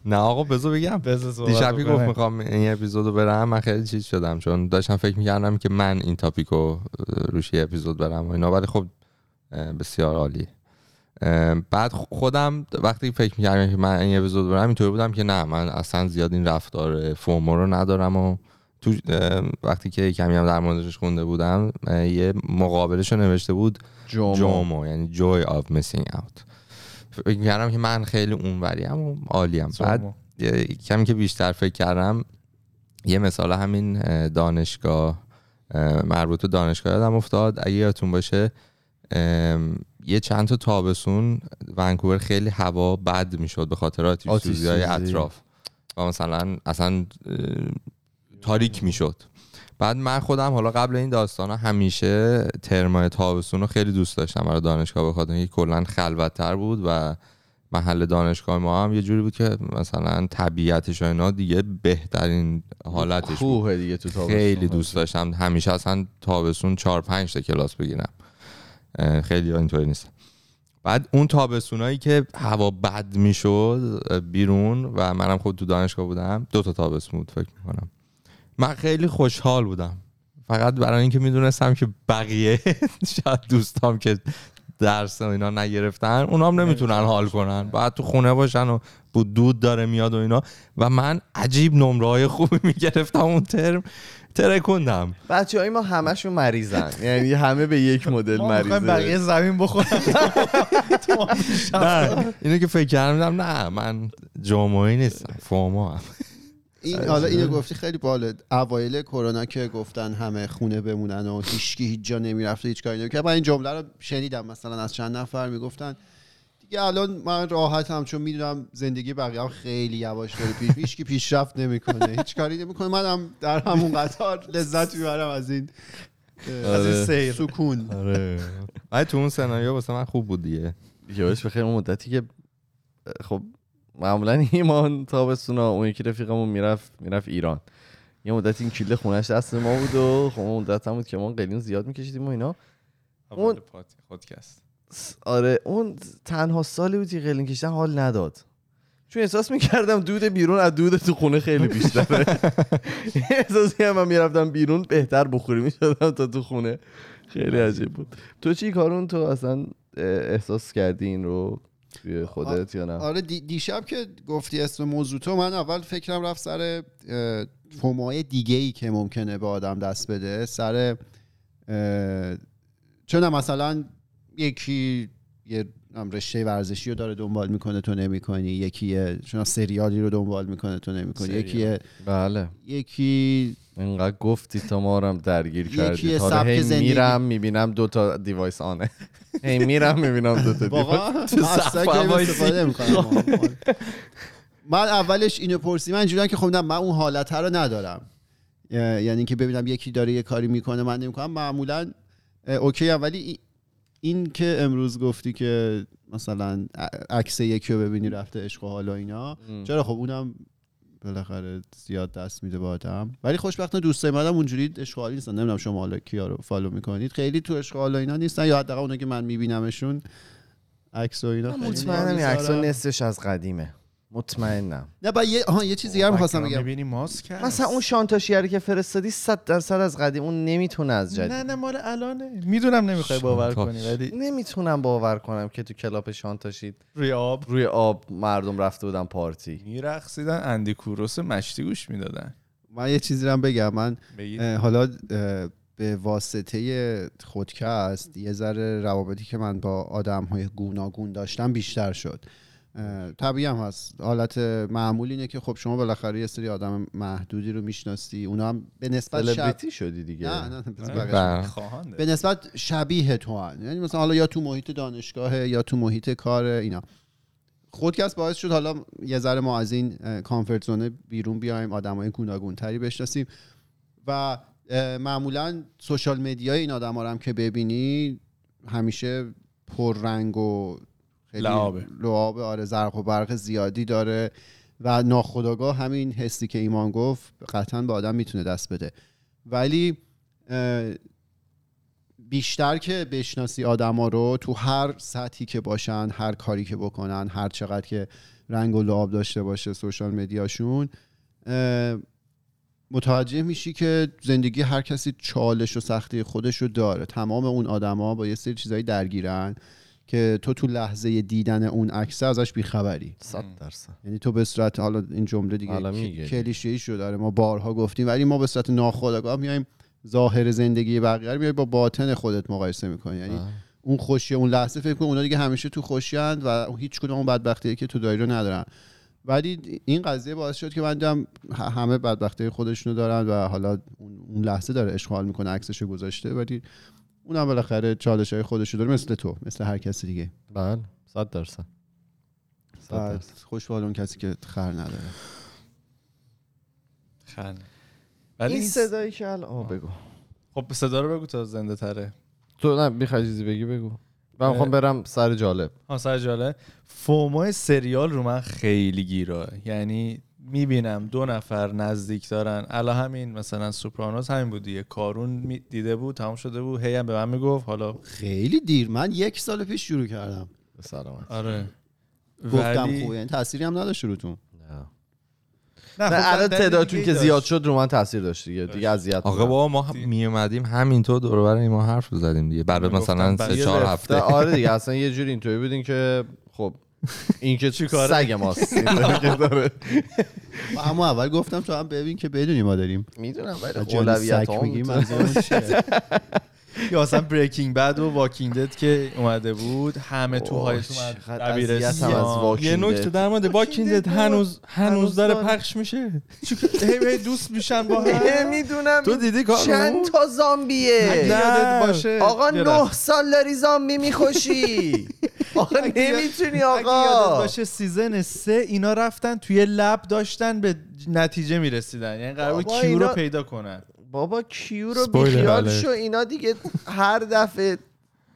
نه آقا بذار بگم. دیشب. گفت می‌خوام این اپیزودو برم. من خیلی چیز شدم چون داشتم فکر می‌کردم که من این تاپیکو روش یه اپیزود برم و اینا. ولی خب بسیار عالی اه، بعد خودم وقتی فکر می‌کردم که من این اپیزود برم اینطوری بودم که نه من اصلا زیاد این رفتار فومو رو ندارم و تو وقتی که کمی هم در موردش خونده بودم یه مقابلش رو نوشته بود جومو. یعنی joy of missing out. فکر کردم که من خیلی اونوریم و عالیم. بعد جومو. کمی که بیشتر فکر کردم یه مثال همین اه، دانشگاه اه، مربوط به دانشگاه یادم افتاد. اگه یادتون باشه یه چند تا تابستون ونکوور خیلی هوا بد می‌شد به خاطر آتیش های. اطراف. و مثلا اصلا تاریک می‌شد. بعد من خودم حالا قبل این داستان همیشه ترمای تابستون رو خیلی دوست داشتم برای دانشگاه به خاطر اینکه کلا خلوتتر بود و محل دانشگاه ما هم یه جوری بود که مثلا طبیعتش و اینا دیگه بهترین حالتش بود. کوه دیگه تو تابستون خیلی دوست داشتم. همیشه اصلا تابستون چهار پنج تا کلاس بگیرم. خیلی اینطوری نیست. بعد اون تابستونایی که هوا بد می‌شد بیرون و منم خود تو دانشگاه بودم دو تا تابستون بود فکر می‌کنم. من خیلی خوشحال بودم. فقط برای اینکه می‌دونستم که بقیه شاید دوستام که درس و اینا نگرفتن اونا هم نمی‌تونن حال کنن. بعد تو خونه باشن و بود دود داره میاد و اینا. و من عجیب نمره های خوبی می‌گرفتم اون ترم. ترکوندم. بچه های ما همشون مریضن. یعنی همه به یک مدل ما می‌خوایم بقیه مریضه زمین ما. نه اینو که فکر کردم نه من جامعه نیستم فوما هم. این حالا اینو گفتی خیلی باله. اوایل کرونا که گفتن همه خونه بمونن و هیچکی هیچ جا نمی‌رفت و هیچ کاری نمی‌کرد. من این جمله رو شنیدم مثلا از چند نفر می‌گفتن. دیگه الان من راحتم چون می‌دونم زندگی بقیه هم خیلی یواش داره پیش هیچکی پیشرفت نمی‌کنه. هیچ کاری نمی‌کنه. منم در همون قطار لذت می‌برم از این از این سیر. سکون. ولی تو اون سناریو واسه من خوب بود دیگه. یادش بخیر اون مدتی که خب معمولا ایمان تابستونا اون یکی رفیقمون می‌رفت می‌رفت ایران. یه مدت این کله خونش دست ما بود و خب اون مدت هم بود که ما قلیون زیاد میکشیدیم و اینا. اون- خودکست س- آره اون تنها سالی بود که قلیون کشیدن حال نداد. چون احساس می‌کردم دود بیرون از دود تو خونه خیلی بیشتره. احساسی هم من می‌رفتم بیرون بهتر بخوری می‌شدم تا تو خونه. خیلی عجیب بود. تو چی کارون؟ تو اصلا احساس کردی این رو؟ توی خودت یا نه؟ آره دی- دیشب که گفتی اسم موضوع تو من اول فکرم رفت سر فومای دیگه ای که ممکنه به آدم دست بده. سر چون مثلا یکی یه هم رشته ورزشی رو داره دنبال می‌کنه تو نمی‌کنی. یکی چون سریالی رو دنبال می‌کنه تو نمی‌کنی. یکی بله. یکی اینقدر گفتی تا ما رو هم درگیر یکی کردی. تا سبک هی زندگی. میرم می‌بینم دو تا device on ه. هی میرم می‌بینم دو تا device. من اولش اینو پرسیدم من اینجوریام که خب من اون حالت رو ندارم. یعنی که ببینم یکی داره یه کاری می‌کنه من نمی‌کنم. معمولا okay ولی ای- این که امروز گفتی که مثلا عکس یکی رو ببینی رفته عشق و حالا اینا. چرا؟ خب اونم بالاخره زیاد دست میده به آدم. ولی خوشبختانه دوستای منم اونجوری حالی نیستن. نمی‌دونم شما حالا کیا رو فالو می‌کنید. خیلی تو حالا اینا نیستن. یا حداقل اونا که من میبینمشون. عکس و اینا خیلی مطمئنم. عکس نصفش از قدیمه. مطمئنم. نه با یه آها یه چیزی دیگه هم می‌خواستم بگم. می‌بینی ماسک هست. مثلا اون شانتاشیه رو که فرستادی 100 درصد از قدیم اون نمی‌تونه از جدید. نه نه مال الانه می‌دونم نمی‌خوای باور. کنی ولی نمی‌تونم باور کنم که تو کلاپ شانتاشی روی آب. روی آب مردم رفته بودن پارتی. میرقصیدن اندی کوروس مشتی گوش می‌دادن. من یه چیزی رو هم بگم. من اه، حالا اه، به واسطه خودکست یه ذره روابطی که من با آدم های گوناگون داشتم بیشتر شد. طبیعی هم هست. حالت معمول اینه که خب شما بالاخره یه سری آدم محدودی رو می‌شناسی. اونا هم به نسبت شب... شدی دیگه. نه نه. خواهانده. به نسبت شبیه تو هن. یعنی مثلا حالا یا تو محیط دانشگاه یا تو محیط کار اینا. خودکست باعث شد حالا یه ذره ما از این کامفورت زون بیرون بیایم آدمای گوناگون تری بشناسیم. و معمولا سوشال مدیا این آدم رو هم که ببینی همیشه پررنگ و خیلی لعابه. لعابه آره زرق و برق زیادی داره و ناخداگاه همین حسی که ایمان گفت قطعا به آدم می‌تونه دست بده. ولی بیشتر که بشناسی آدما رو تو هر سطحی که باشن هر کاری که بکنن هر چقدر که رنگ و لعاب داشته باشه سوشال مدیاشون متوجه میشی که زندگی هر کسی چالش و سختی خودش رو داره. تمام اون آدما با یه سری چیزایی درگیرن. که تو تو لحظه دیدن اون عکس ازش بیخبری. 100 درصد. یعنی تو به صورت حالا این جمله دیگه. کلیشه‌ای شد داره. ما بارها گفتیم ولی ما به صورت ناخودآگاه میایم ظاهر زندگی بقیه رو میای با باطن خودت مقایسه می‌کنی. یعنی اون خوشی اون لحظه فکر کن اونا دیگه همیشه تو خوشیند و هیچ کدوم اون بدبختی که تو داری رو ندارن. ولی این قضیه باعث شد که من دیدم همه بدبختی خودشونو دارن و حالا اون اون لحظه داره اشغال می‌کنه عکسشو گذاشته. ولی اونم بالاخره چالش های خودشو داره مثل تو مثل هر کسی دیگه. بله 100 درصد. 100 بعد درصد. خوش به حال اون کسی که خر نداره. خنده ولی این صدایی که الان آه، بگو. خب صدا رو بگو تا زنده تره. تو نه می‌خوای چیزی بگی؟ بگو. من می‌خوام برم سر جالب. ها سر جاله فومای سریال رو من خیلی گیراه. یعنی می‌بینم دو نفر نزدیک دارن. الان همین مثلا سوپرانوس همین بود دیگه. کارون می- دیده بود تمام شده بود. هی هم به من می‌گفت. حالا خیلی دیر. من یک سال پیش شروع کردم. به سلامت. آره. گفتم ولی- خوبه یعنی تأثیری هم نداشت روتون نه. نه نه خب الان تعدادتون که. زیاد شد رو من تاثیر داشت دیگه. دیگه اذیت آقا. بابا ما می اومدیم همینطور دور برای ما حرف رو زدیم دیگه. بعد مثلا سه بعد چهار هفته. آره دیگه اصلا یه جوری اینطوری بودین که خب این که چی کاره؟ سگ. ماست اما اول گفتم تو هم ببین که بدونی ما داریم. می‌دونم ولی اولویت سگ یا مثلا بریکینگ بد و واکینگ دد که اومده بود همه تو از دبیرستان واکینگ یه نکته دد. در مورد واکینگ هنوز هنوز هنوز داره. پخش میشه. هی هی دوست میشن با هم. نمی‌دونم تو دیدی چند تا زامبیه. باشه آقا نه. سال داری زامبی می‌کشی. آقا نمی‌تونی اگه یادت آقا باشه سیزن سه اینا رفتن توی لب داشتن به نتیجه می‌رسیدن. یعنی قرار بود کیو رو پیدا کنن. بابا کیو رو بیخیال alert. شو اینا دیگه هر دفعه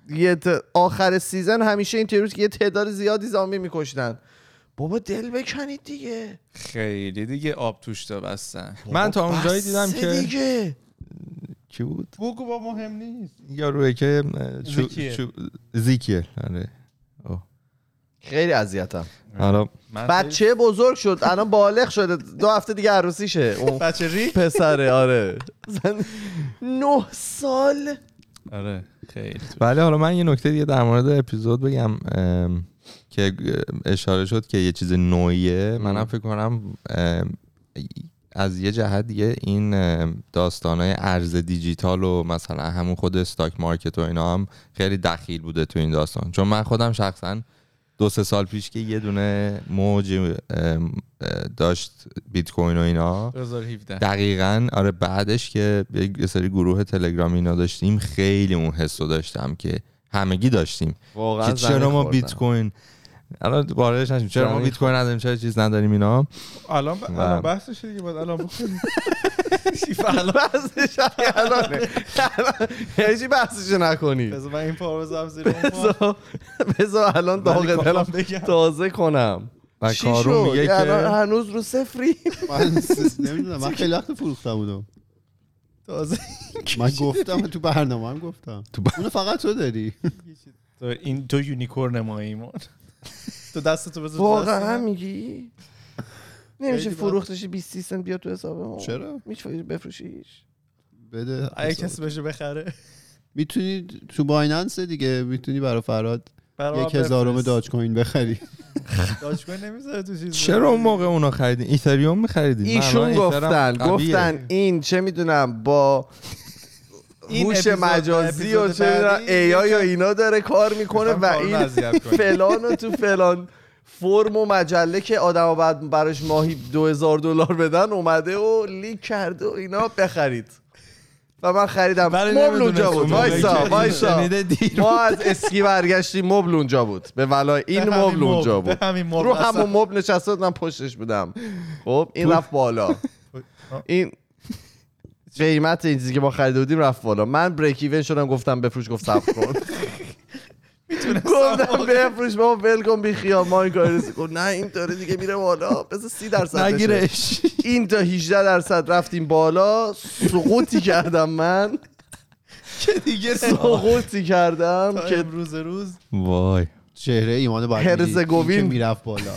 یه ت- آخر سیزن همیشه این که یه تعداد زیادی زامبی میکشتن. بابا دل بکنید دیگه. خیلی دیگه آب توش تا بستن. من تا اونجایی دیدم که دیگه. کی بود؟ بگو با مهم نیست. یاروی که زیکیه. زیکیه. آره. خیلی اذیتم. حالا من بچه بزرگ شد الان بالغ شده. دو هفته دیگه عروسیشه. اون بچه ری پسره آره. زن- نه سال. آره خیلی ولی حالا من یه نکته دیگه در مورد اپیزود بگم که اشاره شد که یه چیز نوعیه. منم فکر کنم از یه جهت دیگه این داستانای ارز دیجیتال و مثلا همون خود استاک مارکت و اینا هم خیلی دخیل بوده تو این داستان. چون من خودم شخصا دو سه سال پیش که یه دونه موج داشت بیت کوین و اینا. 2017 دقیقا آره بعدش که یه سری گروه تلگرامی اینا داشتیم خیلی اون حس رو داشتم که همگی داشتیم. واقعا که چرا ما. بیت کوین الان واردش نشیم. چرا ما بیت کوین نداریم؟ چرا چیز نداریم اینا؟ الان ب... الان بحثش دیگه باید الان بکنیم بحثش همین الانه یعنی بحثش نکنی؟ بذار من این پا بذارم زیر. بذار- الان داغ دلم. تازه کنم. و کارو میگه الان که هنوز رو صفری من نمی‌دونم. من خیلی وقت فروختم بودم. تازه من گفتم تو برنامه هم گفتم. اونو فقط تو داری. تو این تو یونیکورن ما ایمان. تو بذار تو واقعا دست من. میگی؟ نمیشه خیلی فروختشی 20 سنت بیاد تو حسابمون چرا؟ میشه بفروشیش. بده اگه کسی بشه بخره. می‌تونی تو بایننس دیگه می‌تونی برای فراد یک هزارم. داج کوین بخری. داج کوین نمی‌ذاره تو چیز چرا اون موقع اونا خریدین ایتریوم میخریدین ایشون گفتن گفتن این چه می‌دونم با هوش مجازی و چه ای آی و اینا داره کار می‌کنه و این. فلان و تو فلان فرم و مجله که آدم بعد براش ماهی دو هزار دلار بدن اومده و لیک کرده و اینا بخرید. و من خریدم. مبل اونجا اون بود وایسا وایسا. ما از اسکی برگشتیم مبل اونجا بود. به ولای این مبل اونجا بود. رو. همون مبل نشسته بود، من پشتش بودم. خب این رفت بالا. این قیمت این چیزی که ما خریده بودیم رفت بالا. من بریک ایون شدم گفتم بفروش گفت صبر کن. گفتم بفروش ما ول کن بی خیال. ما این کاری نیست. گفت نه این داره دیگه میره بالا. بذار 30 درصد. نگیرش. این تا 18 درصد رفتیم بالا. سقوطی کردم من. که دیگه سقوطی کردم که امروز روز. وای. چهره ایمان باید هرزگوین. که می‌رفت بالا.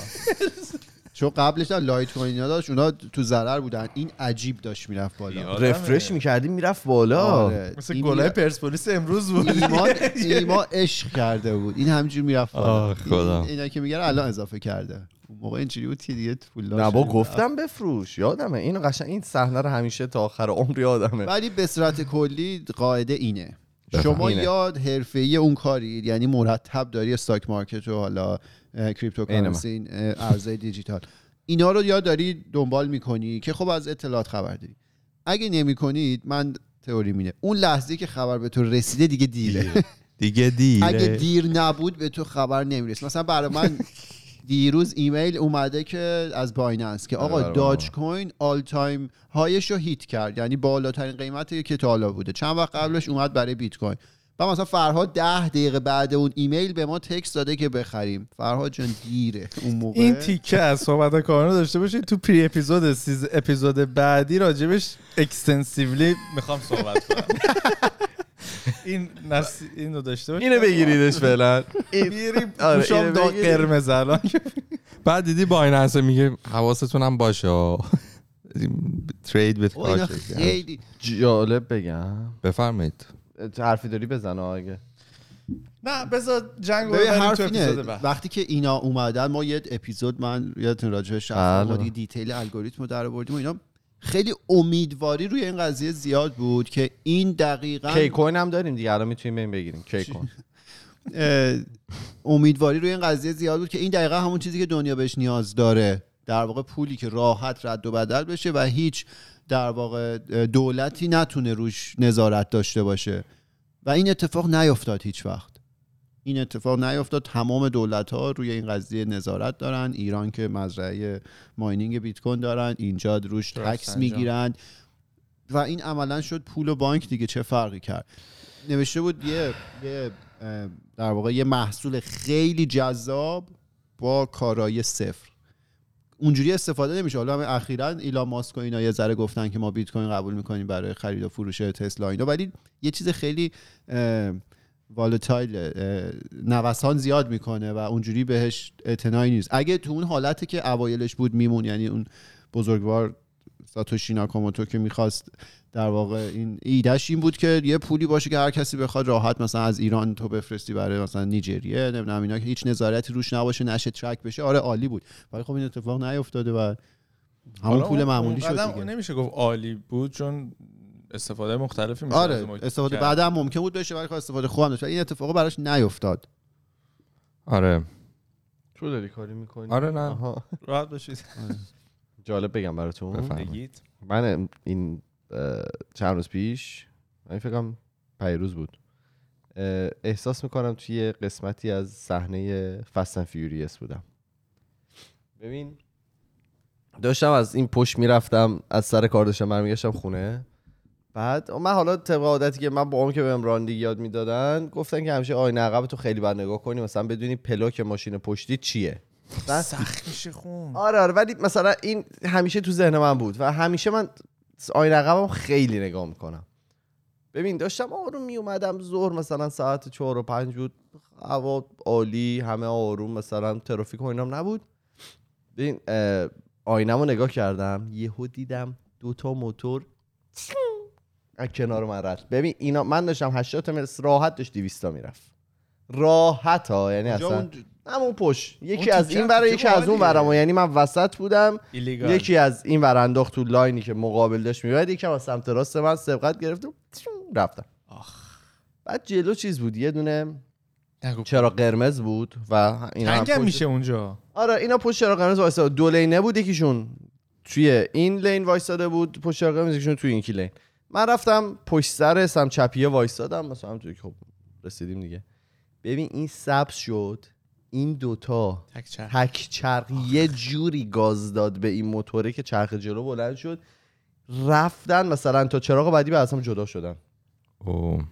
چون قبلش هم لایت کوین اینا داشت اونا تو ضرر بودن این عجیب داشت می‌رفت بالا. رفرش می‌کردیم می‌رفت بالا آره. مثل گلای پرسپولیس امروز بود ایمان ایمان عشق کرده بود این همینجور می‌رفت بالا خدا. این- اینا که میگن الان اضافه کرده اون موقع اینجوری بود که دیگه پول نه. با گفتم بفروش یادمه این قشنگ این صحنه رو همیشه تا آخر عمر یادمه ولی به صورت کلی قاعده اینه. شما اینه. یا حرفه‌ای اون کارید یعنی مرتب داری stock market و حالا cryptocurrency ارزهای دیجیتال. اینا رو یا داری دنبال می‌کنی که خب از اطلاعات خبر داری. اگه نمی کنید من تئوریم اینه اون لحظه که خبر به تو رسیده دیگه دیره. دیگه. دیره. اگه دیر نبود به تو خبر نمی‌رسه مثلا برای من دیروز ایمیل اومده که از Binance که آقا Dogecoin all time high ش رو hit کرد. یعنی بالاترین قیمتی که تا حالا بوده. چند وقت قبلش اومد برای بیت کوین. و مثلا فرهاد ده دقیقه بعد اون ایمیل به ما تکست داده که بخریم. فرهاد جان دیره اون موقع. این تیکه از صحبت کارانو داشته باشید تو پری اپیزود سیز اپیزود بعدی راجبش اکستنسیولی می‌خوام صحبت کنم. این نس... اینو داشته باشید اینو بگیریدش فعلا. میریم اینو داغ بگیرید. قرمز الان. بعد دیدی بایننس میگه حواستون هم باشه. ترید کوین خیلی جالب بگم. بفرمایید. حرفی داری بزن اگه. نه بذار جنگ رو وقتی که اینا اومدن ما یه اپیزود من یادتون راجبش بله. رفتم ما دیگه دیتیل الگوریتم رو در آوردیم و اینا خیلی امیدواری روی این قضیه زیاد بود که این دقیقا کی کوین هم داریم دیگه الان می‌تونیم بریم بگیریم. کی کوین اه، امیدواری روی این قضیه زیاد بود که این دقیقا همون چیزی که دنیا بهش نیاز داره در واقع پولی که راحت رد و بدل بشه و هیچ در واقع دولتی نتونه روش نظارت داشته باشه. و این اتفاق نیفتاد هیچ وقت. این اتفاق نیفتاد. تمام دولت ها روی این قضیه نظارت دارن. ایران که مزرعه ماینینگ بیت کوین دارن اینجا روش تکس. می‌گیرن. و این عملا شد پول و بانک دیگه. چه فرقی کرد؟ نوشته بود یه, یه در واقع یه محصول خیلی جذاب با کارایی صفر. اونجوری استفاده نمیشه. حالا همه اخیرا ایلان ماسک و اینا یه ذره گفتن که ما بیت کوین قبول می‌کنیم برای خرید و فروش تسلا اینا. ولی یه چیز خیلی volatile نوسان زیاد می‌کنه و اونجوری بهش اعتنایی نیست. اگه تو اون حالتی که اوایلش بود میموند یعنی اون بزرگوار ساتوشی ناکاموتو که می‌خواست در واقع این ایدهش این بود که یه پولی باشه که هر کسی بخواد راحت مثلا از ایران تو بفرستی برای مثلا نیجریه نمی‌دونم اینا که هیچ نظارتی روش نباشه نشه track بشه. آره عالی بود. ولی خب این اتفاق نیفتاده و همون پول معمولی شد دیگه. نمیشه گفت عالی بود چون استفاده مختلفی میشه آره استفاده کرد. بعد هم ممکن بود بشه ولی خب استفاده خوب داشت این اتفاق براش نیفتاد. آره. تو داری کاری می‌کنی؟ آره نه. راحت باشید جالب بگم براتون. بفرمایید. من این چند روز پیش من فکرم پریروز بود احساس می‌کنم توی قسمتی از صحنه Fast and Furious بودم. ببین داشتم از این پشت می‌رفتم از سر کار داشتم برمیگشتم خونه. بعد من حالا طبق عادتی که من با اون که بهم رانندگی یاد می‌دادن گفتن که همیشه آینه عقب تو خیلی بر نگاه کنی مثلا بدونی پلاک ماشین پشتی چیه. سخت میشه خون. آره آره ولی مثلا این همیشه تو ذهن من بود و همیشه من آینه عقبم خیلی نگاه می‌کنم. ببین داشتم آروم می اومدم ظهر مثلا ساعت چهار و پنج بود هوا عالی همه آروم مثلا ترافیک و اینام نبود. ببین آینم رو نگاه کردم یهو دیدم دو تا موتور از کنار من رد ببین اینا من داشتم 80 تا راحت داشت 200 تا می‌رفت. راحت ها یعنی اصلا اون همون پشت. یکی اون از این برای یکی از اون. برم یعنی من وسط بودم. ایلیگال یکی از این ور انداخت تو لاینی که مقابل داشت میاد یکم از سمت راست من سبقت گرفتم رفتم. بعد جلو چیز بود؟ یه دونه. چرا قرمز بود و اینا پشت- میشه اونجا. آره اینا پشت چرا قرمز وایساده دو لینه بود یکیشون توی این لین وایساده بود پشت چرا قرمز یکیشون توی این کی لین. من رفتم پشت سر سم چپیه وایسادم مثلا که خب رسیدیم دیگه. ببین این سبز شد این دوتا تک چرخ. تک چرخ یه جوری گاز داد به این موتوره که چرخ جلو بلند شد رفتن مثلا تا چراغ بعدی به هم جدا شدن اوه.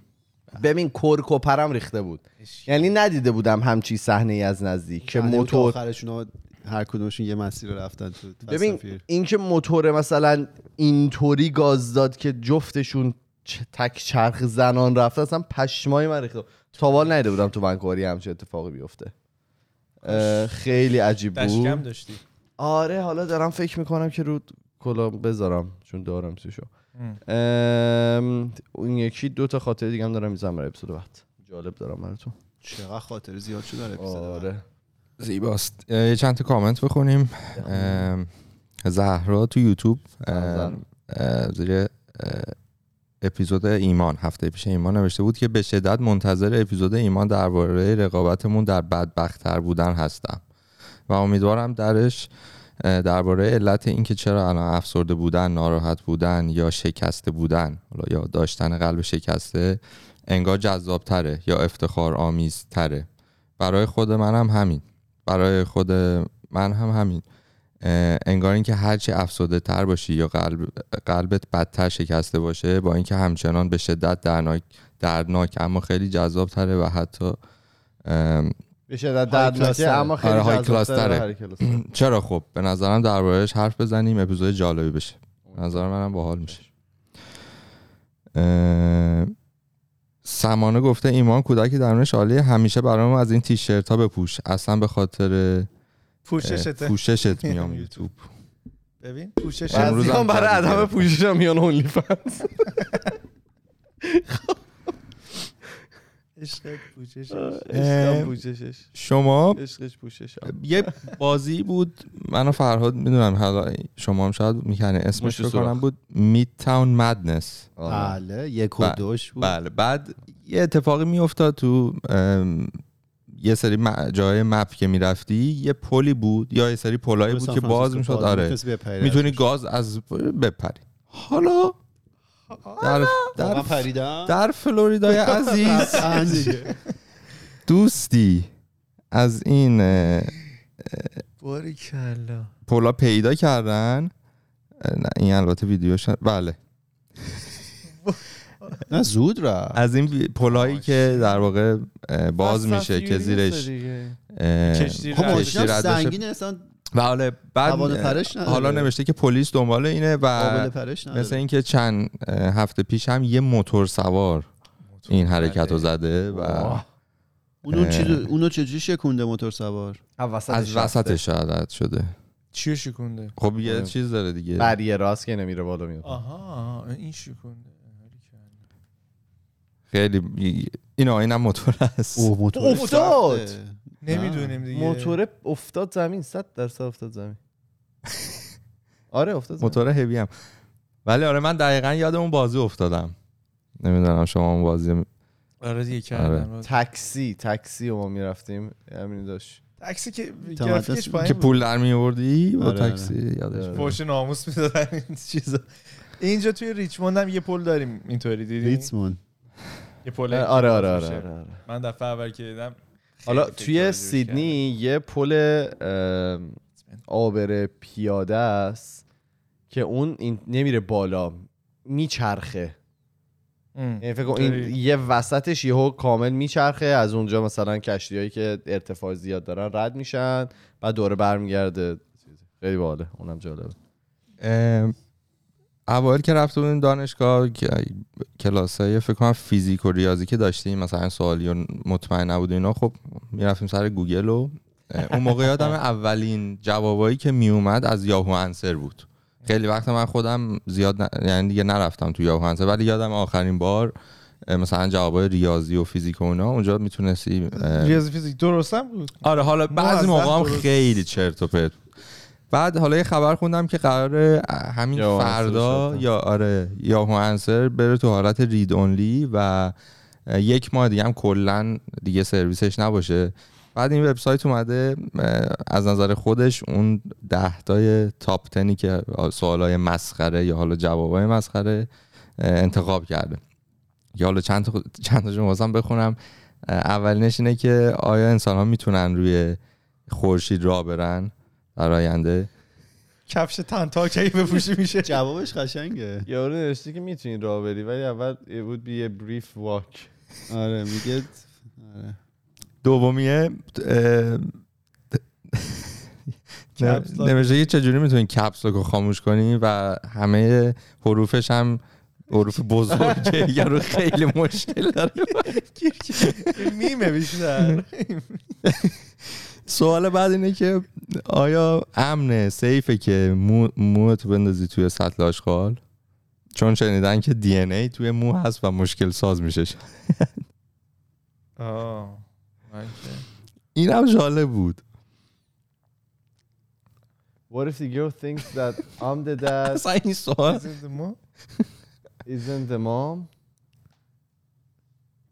ببین کرک و پرم ریخته بود یعنی ندیده بودم همچی صحنه ای از نزدیک که موتور موتور آخرشون هر کدومشون یه مسیر رو رفتن تو ببین. اینکه موتور مثلا اینطوری گاز داد که جفتشون تک چرخ زنان رفته اصلا پشمای من ریخته. تاوال ندیده بودم تو ونکووری همچین اتفاقی بیفته. خیلی عجیب دشکم بود داشتی. آره حالا دارم فکر می‌کنم که رو کلا بذارم چون دارم سوشو ام. ام، اون یکی دو تا خاطره دیگه هم دارم می‌زنم برای اپیزود بعد. جالب دارم براتون. چقدر خاطر زیاد شد در اپیزود. آره. زیباست. یه چند تا کامنت بخونیم. زهرا تو یوتیوب. زیر اپیزود ایمان هفته پیش ایمان نوشته بود که به شدت منتظر اپیزود ایمان درباره رقابتمون در بدبختتر بودن هستم و امیدوارم درش درباره علت اینکه چرا الان افسرده بودن ناراحت بودن یا شکسته بودن یا داشتن قلب شکسته انگار جذابتره یا افتخار آمیزتره. برای خود منم همین. برای خود من هم همین. انگار اینکه هرچی افسرده تر باشی یا قلب قلبت بدتر شکسته باشه با اینکه همچنان به شدت دردناک دردناک اما خیلی جذاب تره و حتی به شدت دردناکه کلاس اما خیلی آره، های جذاب‌تره کلاس تره. چرا خب؟ به نظرم دربارهش حرف بزنیم اپیزود جالبی بشه. به نظر منم باحال میشه. سمانه گفته ایمان کودکی درونش عالیه همیشه برام از این تیشرت ها بپوش. اصلا به خاطر پوششته. پوششت میام یوتیوب. ببین پوشش امروز هم بعضی هم برای عدم. پوشش هم میان اونلی فنس عشقم پوششش. شما؟ عشقش پوشش یه بازی بود من و فرهاد می‌دونم حالا شما هم شاید می‌کنه اسمش رو. کنم بود مید تاون مدنس بله یک و دوش بود. بله بعد یه اتفاقی میافتاد تو یه سری م- جای مپ که می‌رفتی یه پلی بود یا یه سری پلایی بود که باز می‌شد آره. می‌تونی. گاز از بپری. حالا؟ در در, در فلوریدای عزیز. دوستی از این پولا پیدا کردن. این البته ویدیوش بله. نه زود رفت. از این پلایی که در واقع باز میشه که زیرش خب. سنگین اصلا بعد اه، پرش نداره. حالا نوشته که پلیس دنبال اینه و پرش مثل اینکه چند هفته پیش هم یه موتور سوار این حرکت رو زده و اونو چیز اونو چجوری شکونده موتور سوار؟ از وسطش رد شده. چیو شکونده؟ خب یه آره. چیز داره دیگه. بریه راست که نمیره بالا میاد. آها این شکونده. خیلی اینا اینم موتور هست. اوه موتور. افتاد. نمی‌دونیم دیگه. موتور افتاد زمین 100 درصد افتاد زمین. آره افتاد زمین. موتور هوی هم. ولی آره من دقیقا یاد اون بازی افتادم. نمی‌دونم شما اون بازی آره دیگه کردم. تاکسی تاکسی و ما می‌رفتیم. همین داشت. تاکسی که گرافیکش پایین که بود. پول در می آوردی با آره، آره. تاکسی یادش آره. فوش ناموس می‌دادن این چیزا. اینجا توی ریچموند هم یه پل داریم اینطوری دیدی ریتمون یه پل آره آره آره, آره. آره. من دفعه اول که دیدم حالا فکر توی سیدنی یه پل آبر پیاده است که اون این نمیره بالا میچرخه. یعنی فکر کن این یه وسطش یهو کامل میچرخه از اونجا مثلا کشتی هایی که ارتفاع زیاد دارن رد میشن بعد دوره برمیگرده. خیلی باله اونم جالبه. اوایل که رفته بودیم دانشگاه کلاس های فکر کنم فیزیک و ریاضی که داشتیم مثلا سوالی و مطمئن نبود اینا خب می‌رفتیم سر گوگل و اون موقع یادم اولین جوابایی که میومد از یاهو انسر بود خیلی وقت من خودم زیاد ن... یعنی دیگه نرفتم تو یاهو انسر ولی یادم آخرین بار مثلا جوابای ریاضی و فیزیک و اونا اونجا می‌تونستی ریاضی فیزیک درستم بود آره حالا بعضی موقع هم. خیلی چرت و پرت. بعد حالا یه خبر خوندم که قرار همین یاهو فردا. یا آره یاهو انسر بره تو حالت رید اونلی و یک ماه دیگه هم کلا دیگه سرویسش نباشه. بعد این وبسایت اومده از نظر خودش اون ده تای تاپ تنی که سوالای مسخره یا حالا جوابای مسخره انتخاب کرده. یا حالا چند تا چند واسم بخونم. اولینش اینه که آیا انسان ها می‌تونن روی خورشید راه برن؟ در آینده کفش تنتاک اگه بپوشی میشه. جوابش قشنگه. یارو نوشته که می‌تونی راه بری ولی اول it would be a brief walk. آره میگه آره. دومیه. نوشته که چجوری می‌تونی کپس رو خاموش کنی و همه حروفش هم حروف بزرگه یا رو خیلی مشکل داره. میمه بیشتر. سوال بعد اینه که آیا امنه سیفه که مو موت بندازی توی سطل آشغال؟ چون شنیدن که دی ای توی مو هست و مشکل ساز میشه. آه این هم جالب بود. What if the girl thinks that I'm the dad اصلا این سوال ما isn't the mom.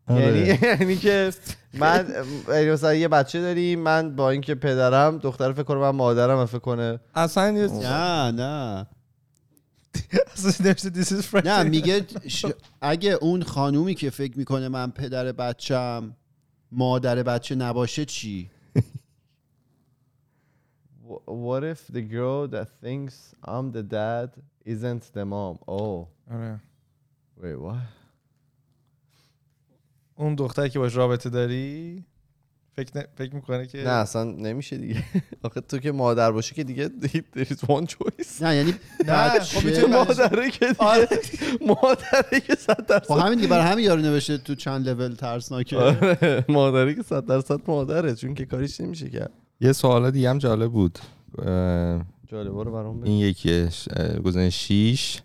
یعنی یعنی که من مثلا یه بچه داری من با اینکه پدرم دختر فکر کنه من مادرم فکر کنه. اصلا نه نه. نه میگه اگه اون خانومی که فکر می‌کنه من پدر بچم مادر بچه نباشه چی؟ "Wh- What if the girl that thinks I'm the dad isn't the mom? Oh. آره. wait what? اون دختری که باش رابطه داری فکر, ن... فکر می‌کنه که نه اصلا نمیشه دیگه. آخه تو که مادر باشی که دیگه there is one choice. نه یعنی نه، بچه خب مادره که دیگه مادره که صد درصد خب همین دیگه برای همین یارو نوشته تو چند لول ترسناکه. آره، مادری که صد درصد مادره چون که کاریش نمیشه کرد. یه سوال دیگه هم جالب بود. اه، جالبه رو برام. این یکیش گزینه شیش.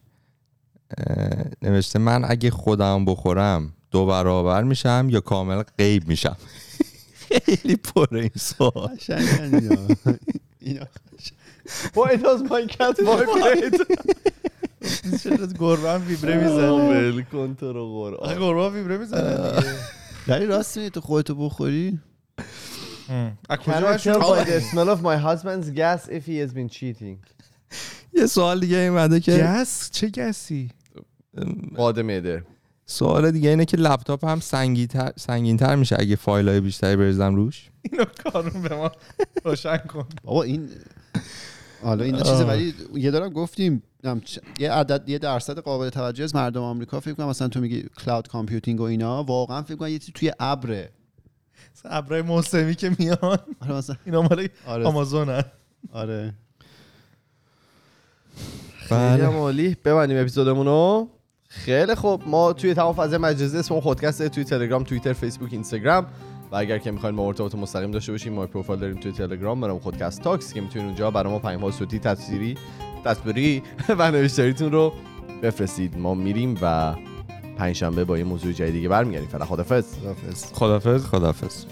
اه، نوشته من اگه خودم بخورم دو برابر میشم یا کامل غیب میشم؟ خیلی پره این سوال. Why does my cat vibrate? چرا گربه ویبره می‌زنه؟ ول کن تو رو قرآن. گربه ویبره می‌زنه دیگه. ولی راست میگی تو خودتو بخوری؟ یه سوال دیگه اومده که گس؟ چه گسی؟ باد معده سوال دیگه اینه که لپتاپ هم سنگین‌تر سنگین‌تر میشه اگه فایل های بیشتری بریزم روش؟ اینو کارون به ما روشن کن. بابا این حالا اینا چیزه ولی یه دارم گفتیم یه عدد یه درصد قابل توجه از مردم آمریکا فکر کنم مثلا تو میگی cloud computing و اینا واقعا فکر کنم یه چیزی توی ابره ابرای موسمی که میان. آره مثلا اینا مال آره. آمازون آره. خیلی بله. هم عالی. ببندیم اپیزودمون رو خیلی خوب. ما توی تمام فضای مجازی اسم خودکسته توی تلگرام توییتر فیسبوک اینستاگرام. و اگر که می‌خواین ما ارتباط مستقیم داشته باشیم ما پروفایل داریم توی تلگرام. برام خودکست تاکس که می‌تونید اونجا برای ما پیام صوتی تصویری تصویری و نوشتاریتون رو بفرستید. ما میریم و پنجشنبه با یه موضوع جدید دیگه برمیگردیم. فعلا خدافظ. خداحافظ. خدافظ خدافظ.